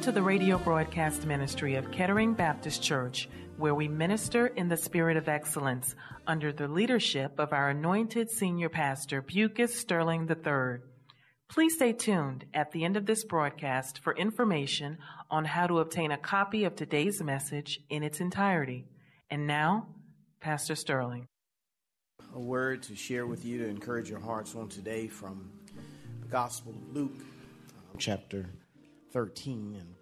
Welcome to the radio broadcast ministry of Kettering Baptist Church, where we minister in the spirit of excellence under the leadership of our anointed senior pastor, Bucus Sterling III. Please stay tuned at the end of this broadcast for information on how to obtain a copy of today's message in its entirety. And now, Pastor Sterling. A word to share with you to encourage your hearts on today from the Gospel of Luke, uh, chapter 13, and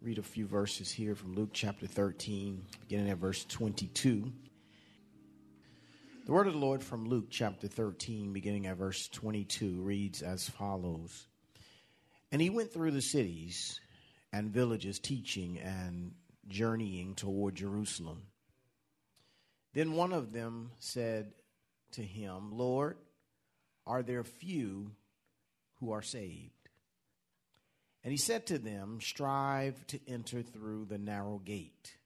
read a few verses here from Luke chapter 13, beginning at verse 22. The word of the Lord from Luke chapter 13, beginning at verse 22, reads as follows And he went through the cities and villages, teaching and journeying toward Jerusalem. Then one of them said to him, Lord, are there few who are saved? And he said to them, Strive to enter through the narrow gate.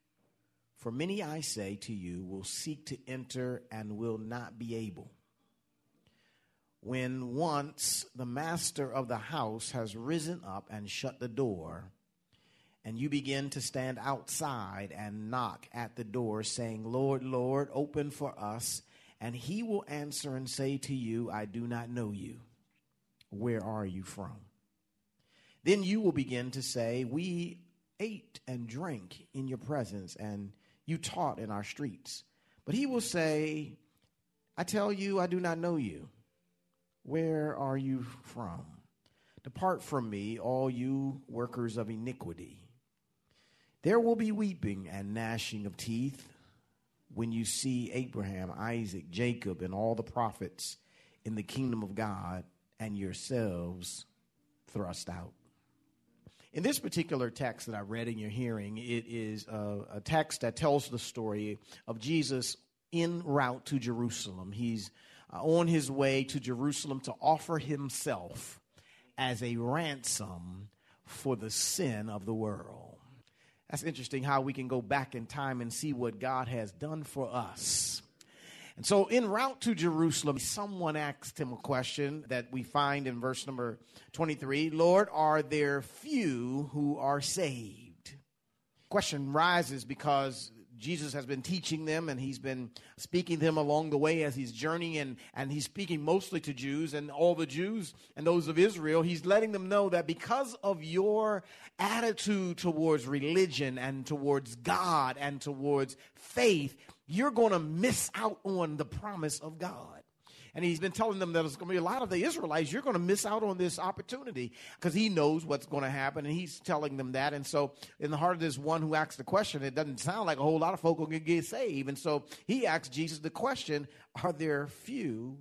For many, I say to you, will seek to enter and will not be able. When once the master of the house has risen up and shut the door, and you begin to stand outside and knock at the door, saying, Lord, Lord, open for us, and he will answer and say to you, I do not know you. Where are you from? Then you will begin to say, We ate and drank in your presence, and you taught in our streets. But he will say, I tell you, I do not know you. Where are you from? Depart from me, all you workers of iniquity. There will be weeping and gnashing of teeth when you see Abraham, Isaac, Jacob, and all the prophets in the kingdom of God and yourselves thrust out. In this particular text that I read in your hearing, it is a, a, text that tells the story of Jesus en route to Jerusalem. He's uh, on his way to Jerusalem to offer himself as a ransom for the sin of the world. That's interesting how we can go back in time and see what God has done for us. And so, en route to Jerusalem, someone asked him a question that we find in verse number 23 Lord, are there few who are saved? Question rises because Jesus has been teaching them and he's been speaking to them along the way as he's journeying and, and he's speaking mostly to Jews and all the Jews and those of Israel. He's letting them know that because of your attitude towards religion and towards God and towards faith, you're going to miss out on the promise of God. And he's been telling them that it's going to be a lot of the Israelites, you're going to miss out on this opportunity because he knows what's going to happen and he's telling them that. And so, in the heart of this one who asked the question, it doesn't sound like a whole lot of folk are going to get saved. And so, he asked Jesus the question Are there few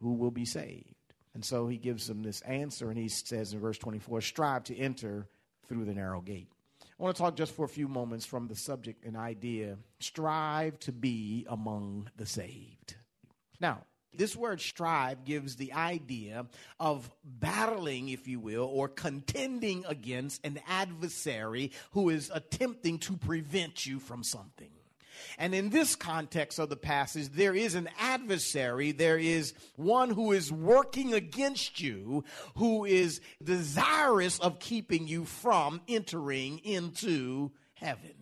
who will be saved? And so, he gives them this answer and he says in verse 24 Strive to enter through the narrow gate. I want to talk just for a few moments from the subject and idea strive to be among the saved. Now, this word strive gives the idea of battling, if you will, or contending against an adversary who is attempting to prevent you from something. And in this context of the passage, there is an adversary, there is one who is working against you, who is desirous of keeping you from entering into heaven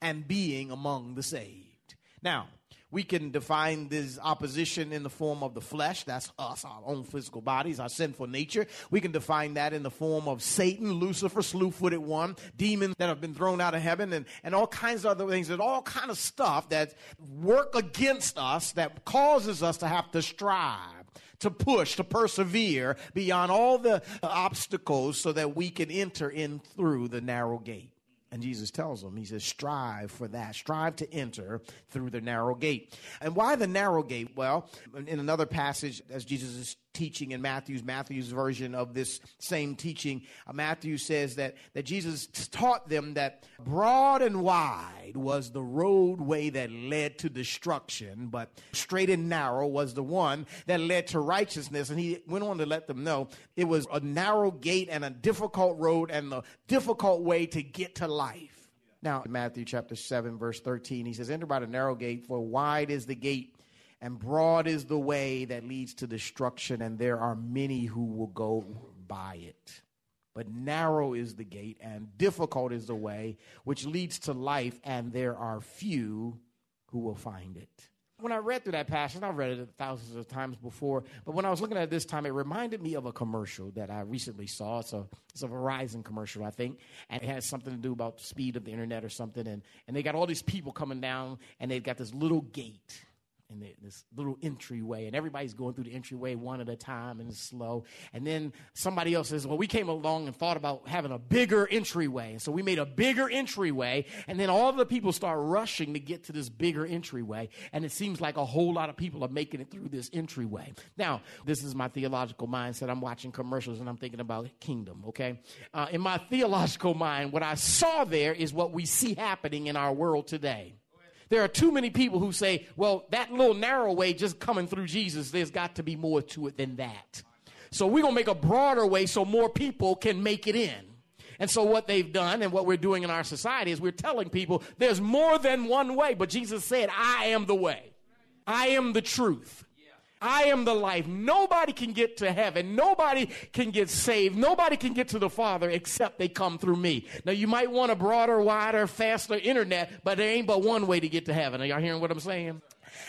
and being among the saved. Now, we can define this opposition in the form of the flesh. That's us, our own physical bodies, our sinful nature. We can define that in the form of Satan, Lucifer, slew footed one, demons that have been thrown out of heaven, and, and all kinds of other things, and all kind of stuff that work against us that causes us to have to strive to push, to persevere beyond all the obstacles so that we can enter in through the narrow gate. And Jesus tells them, He says, strive for that. Strive to enter through the narrow gate. And why the narrow gate? Well, in another passage, as Jesus is teaching in Matthew's, Matthew's version of this same teaching, uh, Matthew says that, that Jesus taught them that broad and wide was the roadway that led to destruction, but straight and narrow was the one that led to righteousness. And he went on to let them know it was a narrow gate and a difficult road and the difficult way to get to life. Now, Matthew chapter 7, verse 13, he says, Enter by the narrow gate, for wide is the gate and broad is the way that leads to destruction, and there are many who will go by it. But narrow is the gate, and difficult is the way which leads to life, and there are few who will find it. When I read through that passage, I've read it thousands of times before, but when I was looking at it this time, it reminded me of a commercial that I recently saw. It's a, it's a Verizon commercial, I think, and it has something to do about the speed of the internet or something. And, and they got all these people coming down, and they've got this little gate in the, this little entryway, and everybody's going through the entryway one at a time, and it's slow. And then somebody else says, "Well, we came along and thought about having a bigger entryway, and so we made a bigger entryway." And then all the people start rushing to get to this bigger entryway, and it seems like a whole lot of people are making it through this entryway. Now, this is my theological mindset. I'm watching commercials and I'm thinking about kingdom. Okay, uh, in my theological mind, what I saw there is what we see happening in our world today. There are too many people who say, well, that little narrow way just coming through Jesus, there's got to be more to it than that. So we're going to make a broader way so more people can make it in. And so what they've done and what we're doing in our society is we're telling people there's more than one way, but Jesus said, I am the way. I am the truth. I am the life. Nobody can get to heaven. Nobody can get saved. Nobody can get to the Father except they come through me. Now, you might want a broader, wider, faster internet, but there ain't but one way to get to heaven. Are y'all hearing what I'm saying?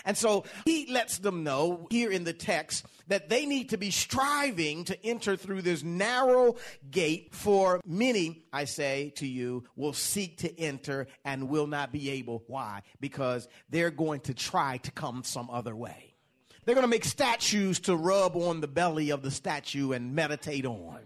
And so he lets them know here in the text that they need to be striving to enter through this narrow gate, for many, I say to you, will seek to enter and will not be able. Why? Because they're going to try to come some other way. They're going to make statues to rub on the belly of the statue and meditate on.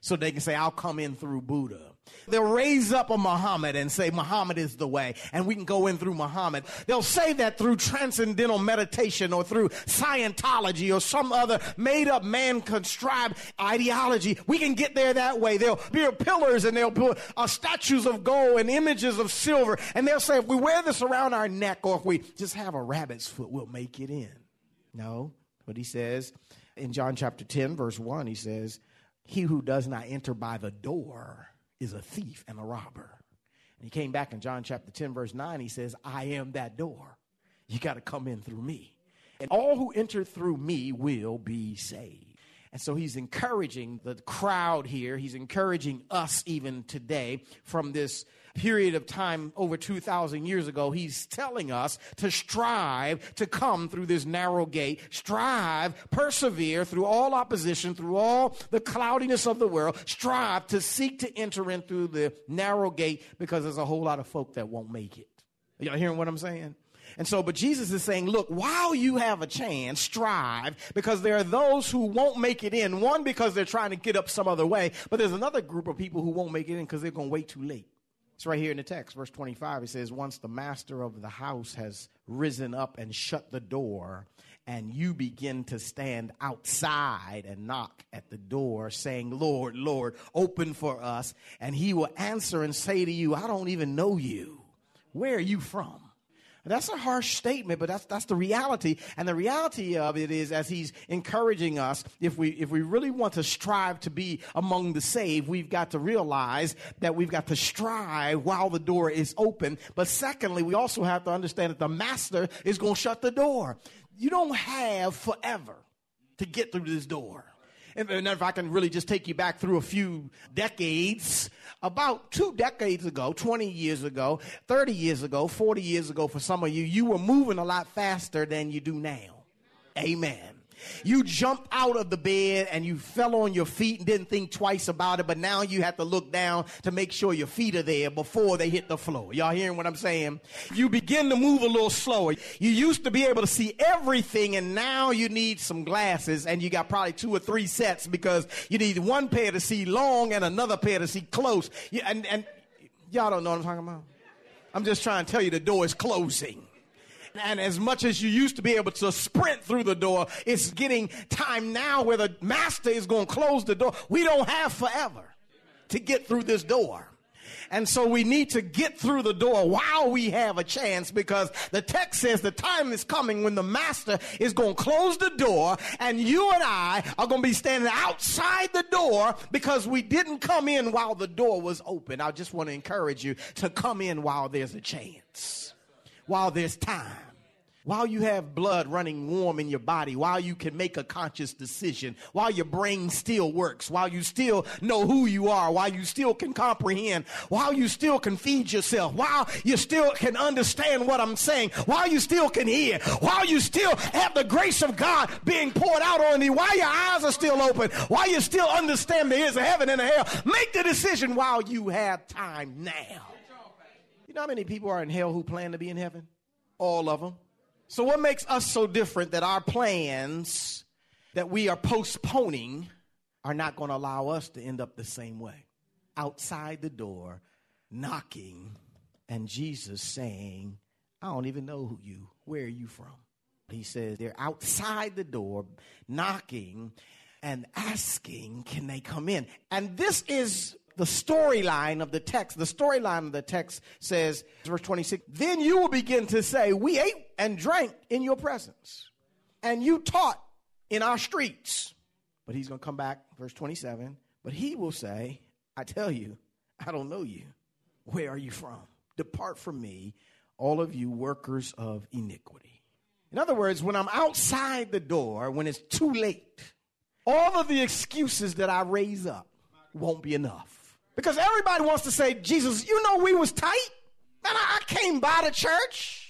So they can say, I'll come in through Buddha. They'll raise up a Muhammad and say Muhammad is the way, and we can go in through Muhammad. They'll say that through transcendental meditation or through Scientology or some other made up man contrived ideology. We can get there that way. They'll build pillars and they'll build uh, statues of gold and images of silver, and they'll say if we wear this around our neck or if we just have a rabbit's foot, we'll make it in. No, But he says in John chapter 10, verse 1, he says, He who does not enter by the door is a thief and a robber. And he came back in John chapter 10, verse 9, he says, I am that door. You got to come in through me. And all who enter through me will be saved. And so he's encouraging the crowd here. He's encouraging us even today from this period of time over 2,000 years ago, he's telling us to strive to come through this narrow gate, strive, persevere through all opposition, through all the cloudiness of the world, strive to seek to enter in through the narrow gate because there's a whole lot of folk that won't make it. Y'all hearing what I'm saying? And so, but Jesus is saying, look, while you have a chance, strive, because there are those who won't make it in. One, because they're trying to get up some other way, but there's another group of people who won't make it in because they're going to wait too late. It's right here in the text, verse 25. It says, Once the master of the house has risen up and shut the door, and you begin to stand outside and knock at the door, saying, Lord, Lord, open for us. And he will answer and say to you, I don't even know you. Where are you from? That's a harsh statement, but that's, that's the reality. And the reality of it is, as he's encouraging us, if we, if we really want to strive to be among the saved, we've got to realize that we've got to strive while the door is open. But secondly, we also have to understand that the master is going to shut the door. You don't have forever to get through this door. And if I can really just take you back through a few decades, about two decades ago, 20 years ago, 30 years ago, 40 years ago, for some of you, you were moving a lot faster than you do now. Amen. You jumped out of the bed and you fell on your feet and didn't think twice about it, but now you have to look down to make sure your feet are there before they hit the floor. Y'all hearing what I'm saying? You begin to move a little slower. You used to be able to see everything and now you need some glasses and you got probably two or three sets because you need one pair to see long and another pair to see close. and, and Y'all don't know what I'm talking about? I'm just trying to tell you the door is closing. And as much as you used to be able to sprint through the door, it's getting time now where the master is going to close the door. We don't have forever to get through this door. And so we need to get through the door while we have a chance because the text says the time is coming when the master is going to close the door and you and I are going to be standing outside the door because we didn't come in while the door was open. I just want to encourage you to come in while there's a chance, while there's time while you have blood running warm in your body, while you can make a conscious decision, while your brain still works, while you still know who you are, while you still can comprehend, while you still can feed yourself, while you still can understand what I'm saying, while you still can hear, while you still have the grace of God being poured out on you, while your eyes are still open, while you still understand there is a heaven and a hell, make the decision while you have time now. You know how many people are in hell who plan to be in heaven? All of them. So, what makes us so different that our plans that we are postponing are not going to allow us to end up the same way? Outside the door, knocking, and Jesus saying, I don't even know who you, where are you from? He says they're outside the door, knocking and asking, can they come in? And this is the storyline of the text. The storyline of the text says, verse 26, then you will begin to say, We ate and drank in your presence, and you taught in our streets. But he's going to come back, verse 27, but he will say, I tell you, I don't know you. Where are you from? Depart from me, all of you workers of iniquity. In other words, when I'm outside the door, when it's too late, all of the excuses that I raise up won't be enough. Because everybody wants to say, Jesus, you know we was tight. Man, I, came by the church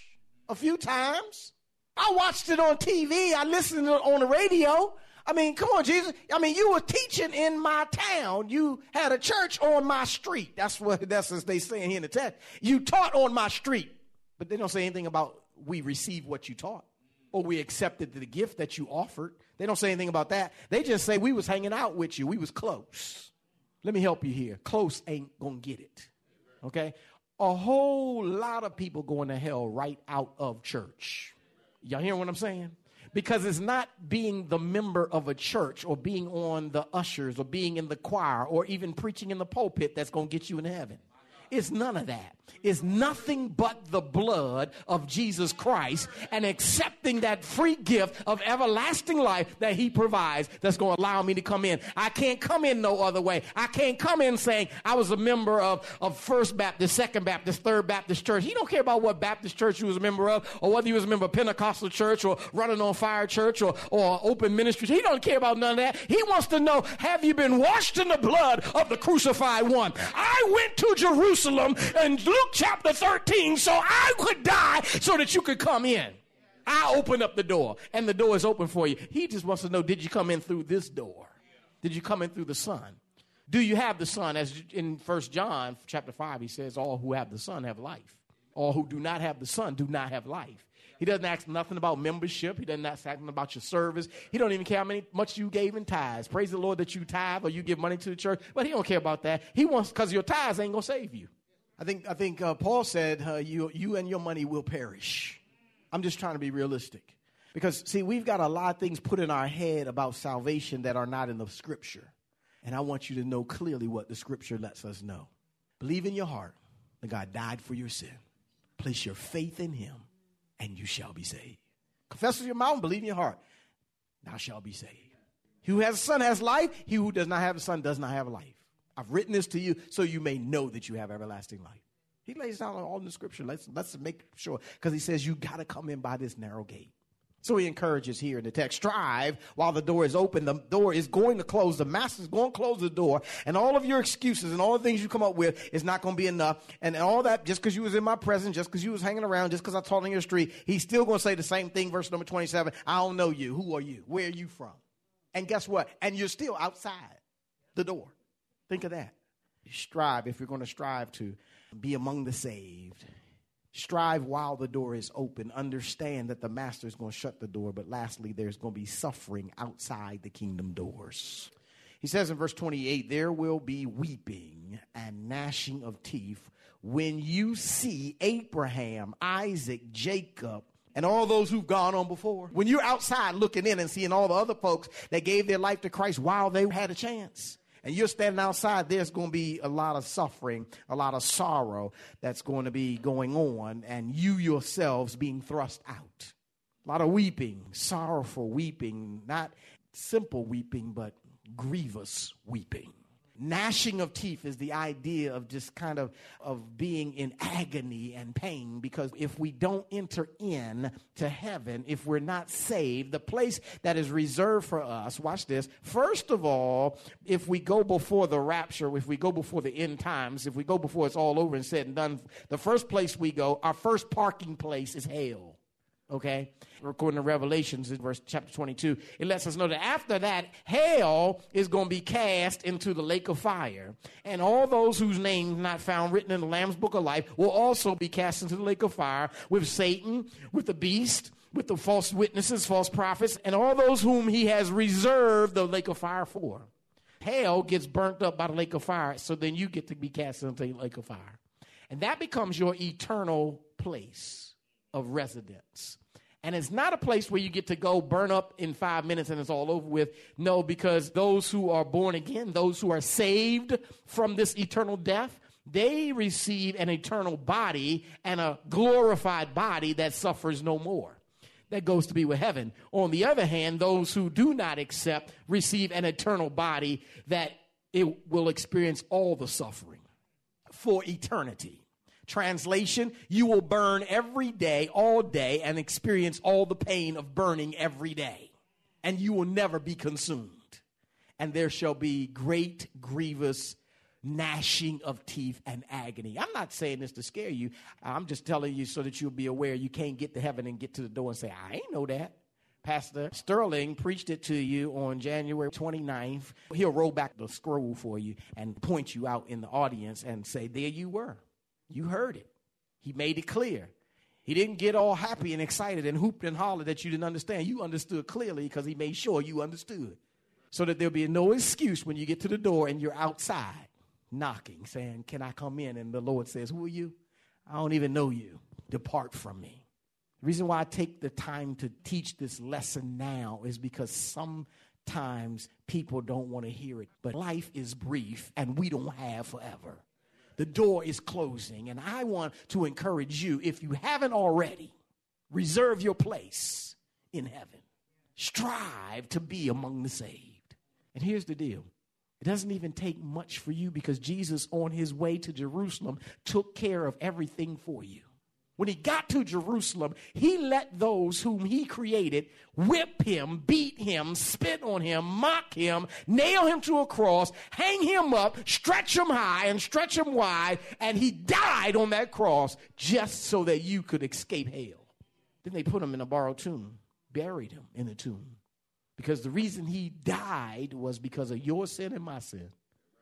a few times. I watched it on TV. I listened to it on the radio. I mean, come on, Jesus. I mean, you were teaching in my town. You had a church on my street. That's what that's what they saying here in the text. You taught on my street. But they don't say anything about we received what you taught or we accepted the gift that you offered. They don't say anything about that. They just say we was hanging out with you. We was close. Let me help you here. Close ain't gonna get it. Okay? A whole lot of people going to hell right out of church. Y'all hear what I'm saying? Because it's not being the member of a church or being on the ushers or being in the choir or even preaching in the pulpit that's going to get you in heaven. It's none of that. It's nothing but the blood of Jesus Christ and accepting that free gift of everlasting life that he provides that's going to allow me to come in. I can't come in no other way. I can't come in saying I was a member of, of First Baptist, Second Baptist, Third Baptist Church. He don't care about what Baptist church you was a member of or whether you was a member of Pentecostal church or running on fire church or, or open ministries. He don't care about none of that. He wants to know, have you been washed in the blood of the crucified one? I went to Jerusalem Jerusalem in Luke chapter 13 so I could die so that you could come in. I open up the door and the door is open for you. He just wants to know did you come in through this door? Did you come in through the Son? Do you have the Son? As in First John chapter 5, he says, All who have the Son have life. All who do not have the Son do not have life. He doesn't ask nothing about membership. He doesn't ask nothing about your service. He don't even care how many much you gave in tithes. Praise the Lord that you tithe or you give money to the church, but he don't care about that. He wants because your tithes ain't gonna save you. I think I think uh, Paul said uh, you you and your money will perish. I'm just trying to be realistic. Because, see, we've got a lot of things put in our head about salvation that are not in the scripture. And I want you to know clearly what the scripture lets us know. Believe in your heart that God died for your sin. Place your faith in him and you shall be saved. Confess with your mouth and believe in your heart, thou shalt be saved. He who has a son has life. He who does not have a son does not have life. I've written this to you so you may know that you have everlasting life. He lays down all in the scripture. Let's, let's make sure, because he says you got to come in by this narrow gate. So he encourages here in the text, strive while the door is open. The door is going to close. The master's going to close the door. And all of your excuses and all the things you come up with is not going to be enough. And all that, just because you was in my presence, just because you was hanging around, just because I taught on your street, he's still going to say the same thing. Verse number 27. I don't know you. Who are you? Where are you from? And guess what? And you're still outside the door. Think of that. strive if you're going to strive to be among the saved Strive while the door is open. Understand that the master is going to shut the door. But lastly, there's going to be suffering outside the kingdom doors. He says in verse 28 there will be weeping and gnashing of teeth when you see Abraham, Isaac, Jacob, and all those who've gone on before. When you're outside looking in and seeing all the other folks that gave their life to Christ while they had a chance. And you're standing outside, there's going to be a lot of suffering, a lot of sorrow that's going to be going on, and you yourselves being thrust out. A lot of weeping, sorrowful weeping, not simple weeping, but grievous weeping gnashing of teeth is the idea of just kind of of being in agony and pain because if we don't enter in to heaven if we're not saved the place that is reserved for us watch this first of all if we go before the rapture if we go before the end times if we go before it's all over and said and done the first place we go our first parking place is hell okay? According to Revelations in verse chapter 22, it lets us know that after that, hell is going to be cast into the lake of fire. And all those whose names not found written in the Lamb's book of life will also be cast into the lake of fire with Satan, with the beast, with the false witnesses, false prophets, and all those whom he has reserved the lake of fire for. Hell gets burnt up by the lake of fire, so then you get to be cast into the lake of fire. And that becomes your eternal place of residence. And it's not a place where you get to go burn up in five minutes and it's all over with. No, because those who are born again, those who are saved from this eternal death, they receive an eternal body and a glorified body that suffers no more. That goes to be with heaven. On the other hand, those who do not accept receive an eternal body that it will experience all the suffering for eternity. Translation, you will burn every day, all day, and experience all the pain of burning every day. And you will never be consumed. And there shall be great, grievous gnashing of teeth and agony. I'm not saying this to scare you. I'm just telling you so that you'll be aware you can't get to heaven and get to the door and say, I ain't know that. Pastor Sterling preached it to you on January 29th. He'll roll back the scroll for you and point you out in the audience and say, There you were. You heard it. He made it clear. He didn't get all happy and excited and hooped and hollered that you didn't understand. You understood clearly because he made sure you understood. So that there'll be no excuse when you get to the door and you're outside knocking, saying, Can I come in? And the Lord says, Who are you? I don't even know you. Depart from me. The reason why I take the time to teach this lesson now is because sometimes people don't want to hear it. But life is brief and we don't have forever the door is closing. And I want to encourage you, if you haven't already, reserve your place in heaven. Strive to be among the saved. And here's the deal it doesn't even take much for you because Jesus, on his way to Jerusalem, took care of everything for you. When he got to Jerusalem, he let those whom he created whip him, beat him, spit on him, mock him, nail him to a cross, hang him up, stretch him high and stretch him wide, and he died on that cross just so that you could escape hell. Then they put him in a borrowed tomb, buried him in the tomb. Because the reason he died was because of your sin and my sin.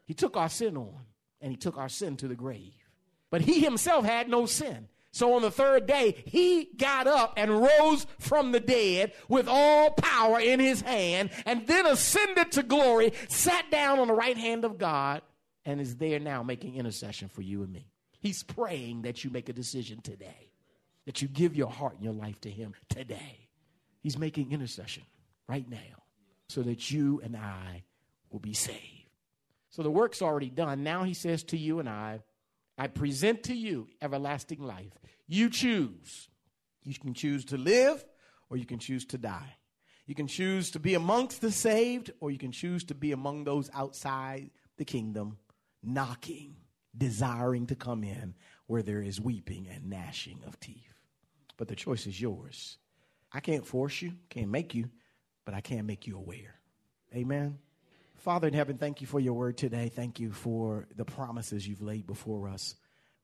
He took our sin on, and he took our sin to the grave. But he himself had no sin. So on the third day, he got up and rose from the dead with all power in his hand, and then ascended to glory, sat down on the right hand of God, and is there now making intercession for you and me. He's praying that you make a decision today, that you give your heart and your life to him today. He's making intercession right now so that you and I will be saved. So the work's already done. Now he says to you and I, I present to you everlasting life. You choose. You can choose to live or you can choose to die. You can choose to be amongst the saved or you can choose to be among those outside the kingdom, knocking, desiring to come in where there is weeping and gnashing of teeth. But the choice is yours. I can't force you, can't make you, but I can make you aware. Amen. Father in heaven, thank you for your word today. Thank you for the promises you've laid before us.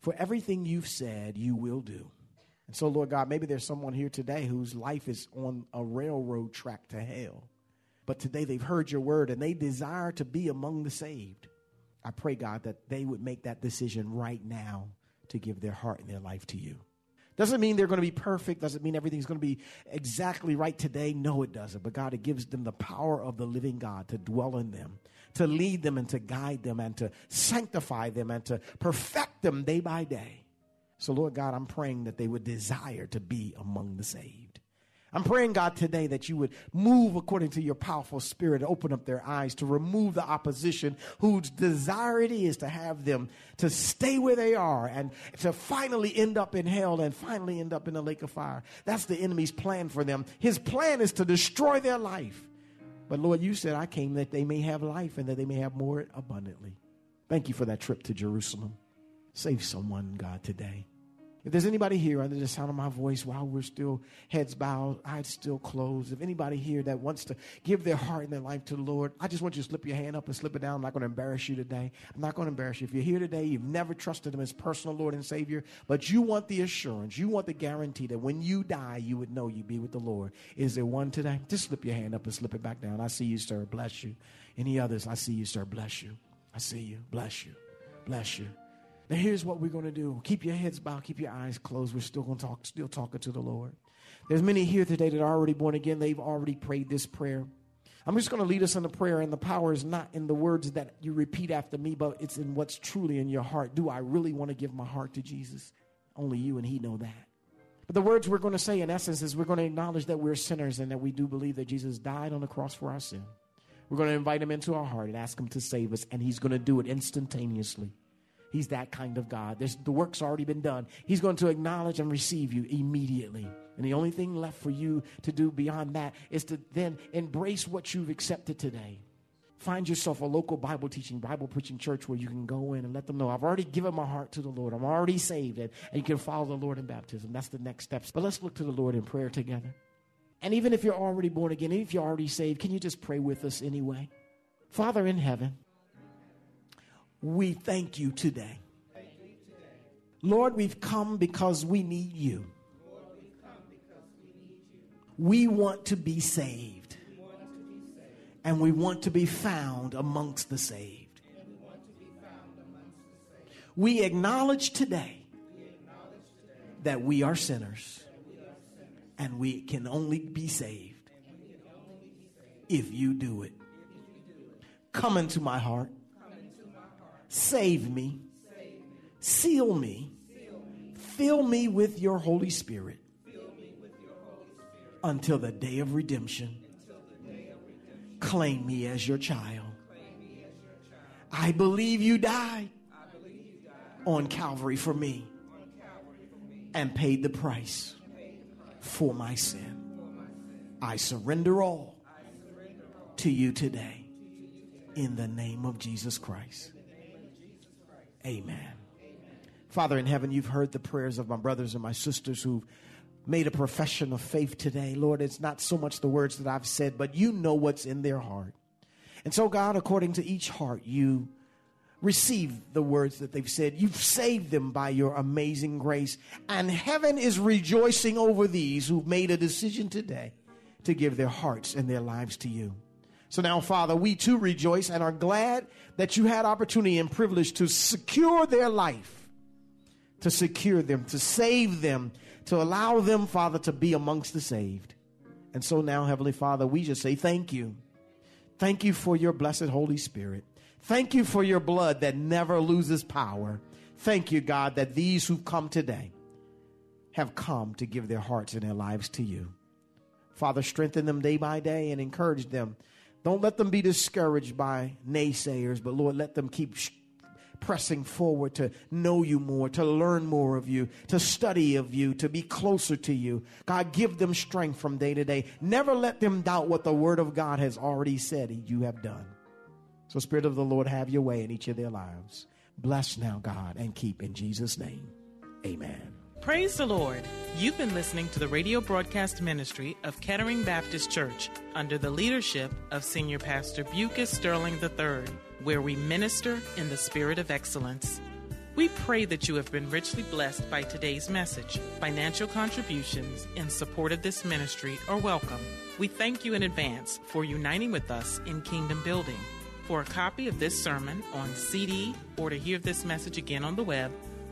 For everything you've said, you will do. And so, Lord God, maybe there's someone here today whose life is on a railroad track to hell. But today they've heard your word and they desire to be among the saved. I pray, God, that they would make that decision right now to give their heart and their life to you. Doesn't mean they're going to be perfect. Doesn't mean everything's going to be exactly right today. No, it doesn't. But God, it gives them the power of the living God to dwell in them, to lead them and to guide them and to sanctify them and to perfect them day by day. So, Lord God, I'm praying that they would desire to be among the saved. I'm praying, God, today that you would move according to your powerful spirit, open up their eyes to remove the opposition whose desire it is to have them to stay where they are and to finally end up in hell and finally end up in the lake of fire. That's the enemy's plan for them. His plan is to destroy their life. But Lord, you said, I came that they may have life and that they may have more abundantly. Thank you for that trip to Jerusalem. Save someone, God, today. If there's anybody here under the sound of my voice while we're still heads bowed, eyes still closed, if anybody here that wants to give their heart and their life to the Lord, I just want you to slip your hand up and slip it down. I'm not going to embarrass you today. I'm not going to embarrass you. If you're here today, you've never trusted Him as personal Lord and Savior, but you want the assurance, you want the guarantee that when you die, you would know you'd be with the Lord. Is there one today? Just slip your hand up and slip it back down. I see you, sir. Bless you. Any others? I see you, sir. Bless you. I see you. Bless you. Bless you. Now, here's what we're going to do. Keep your heads bowed, keep your eyes closed. We're still going to talk, still talking to the Lord. There's many here today that are already born again. They've already prayed this prayer. I'm just going to lead us in a prayer, and the power is not in the words that you repeat after me, but it's in what's truly in your heart. Do I really want to give my heart to Jesus? Only you and He know that. But the words we're going to say, in essence, is we're going to acknowledge that we're sinners and that we do believe that Jesus died on the cross for our sin. We're going to invite Him into our heart and ask Him to save us, and He's going to do it instantaneously. He's that kind of God. There's, the work's already been done. He's going to acknowledge and receive you immediately. And the only thing left for you to do beyond that is to then embrace what you've accepted today. Find yourself a local Bible teaching, Bible preaching church where you can go in and let them know, I've already given my heart to the Lord. I'm already saved. And, and you can follow the Lord in baptism. That's the next steps. But let's look to the Lord in prayer together. And even if you're already born again, even if you're already saved, can you just pray with us anyway? Father in heaven, we thank you today. Lord, we've come because we need you. We want to be saved. And we want to be found amongst the saved. We acknowledge today that we are sinners and we can only be saved if you do it. Come into my heart Save me. Seal me. Fill me with your Holy Spirit until the day of redemption. Claim me as your child. I believe you died on Calvary for me and paid the price for my sin. I surrender all to you today in the name of Jesus Christ. Amen. Father in heaven, you've heard the prayers of my brothers and my sisters who've made a profession of faith today. Lord, it's not so much the words that I've said, but you know what's in their heart. And so, God, according to each heart, you receive the words that they've said. You've saved them by your amazing grace. And heaven is rejoicing over these who've made a decision today to give their hearts and their lives to you. So now, Father, we too rejoice and are glad that you had opportunity and privilege to secure their life, to secure them, to save them, to allow them, Father, to be amongst the saved. And so now, Heavenly Father, we just say thank you. Thank you for your blessed Holy Spirit. Thank you for your blood that never loses power. Thank you, God, that these who've come today have come to give their hearts and their lives to you. Father, strengthen them day by day and encourage them don't let them be discouraged by naysayers, but Lord, let them keep sh- pressing forward to know you more, to learn more of you, to study of you, to be closer to you. God, give them strength from day to day. Never let them doubt what the Word of God has already said you have done. So, Spirit of the Lord, have your way in each of their lives. Bless now, God, and keep in Jesus' name. Amen. Praise the Lord. You've been listening to the radio broadcast ministry of Kettering Baptist Church under the leadership of Senior Pastor Bucus Sterling III, where we minister in the spirit of excellence. We pray that you have been richly blessed by today's message. Financial contributions in support of this ministry are welcome. We thank you in advance for uniting with us in kingdom building. For a copy of this sermon on CD or to hear this message again on the web,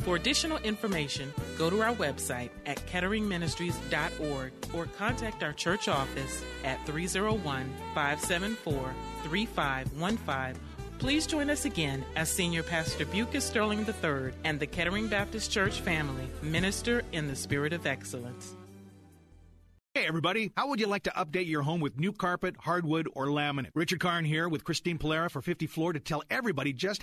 For additional information, go to our website at ketteringministries.org or contact our church office at 301 574 3515. Please join us again as Senior Pastor Bucas Sterling III and the Kettering Baptist Church family minister in the spirit of excellence. Hey everybody, how would you like to update your home with new carpet, hardwood, or laminate? Richard Karn here with Christine Polera for 50 Floor to tell everybody just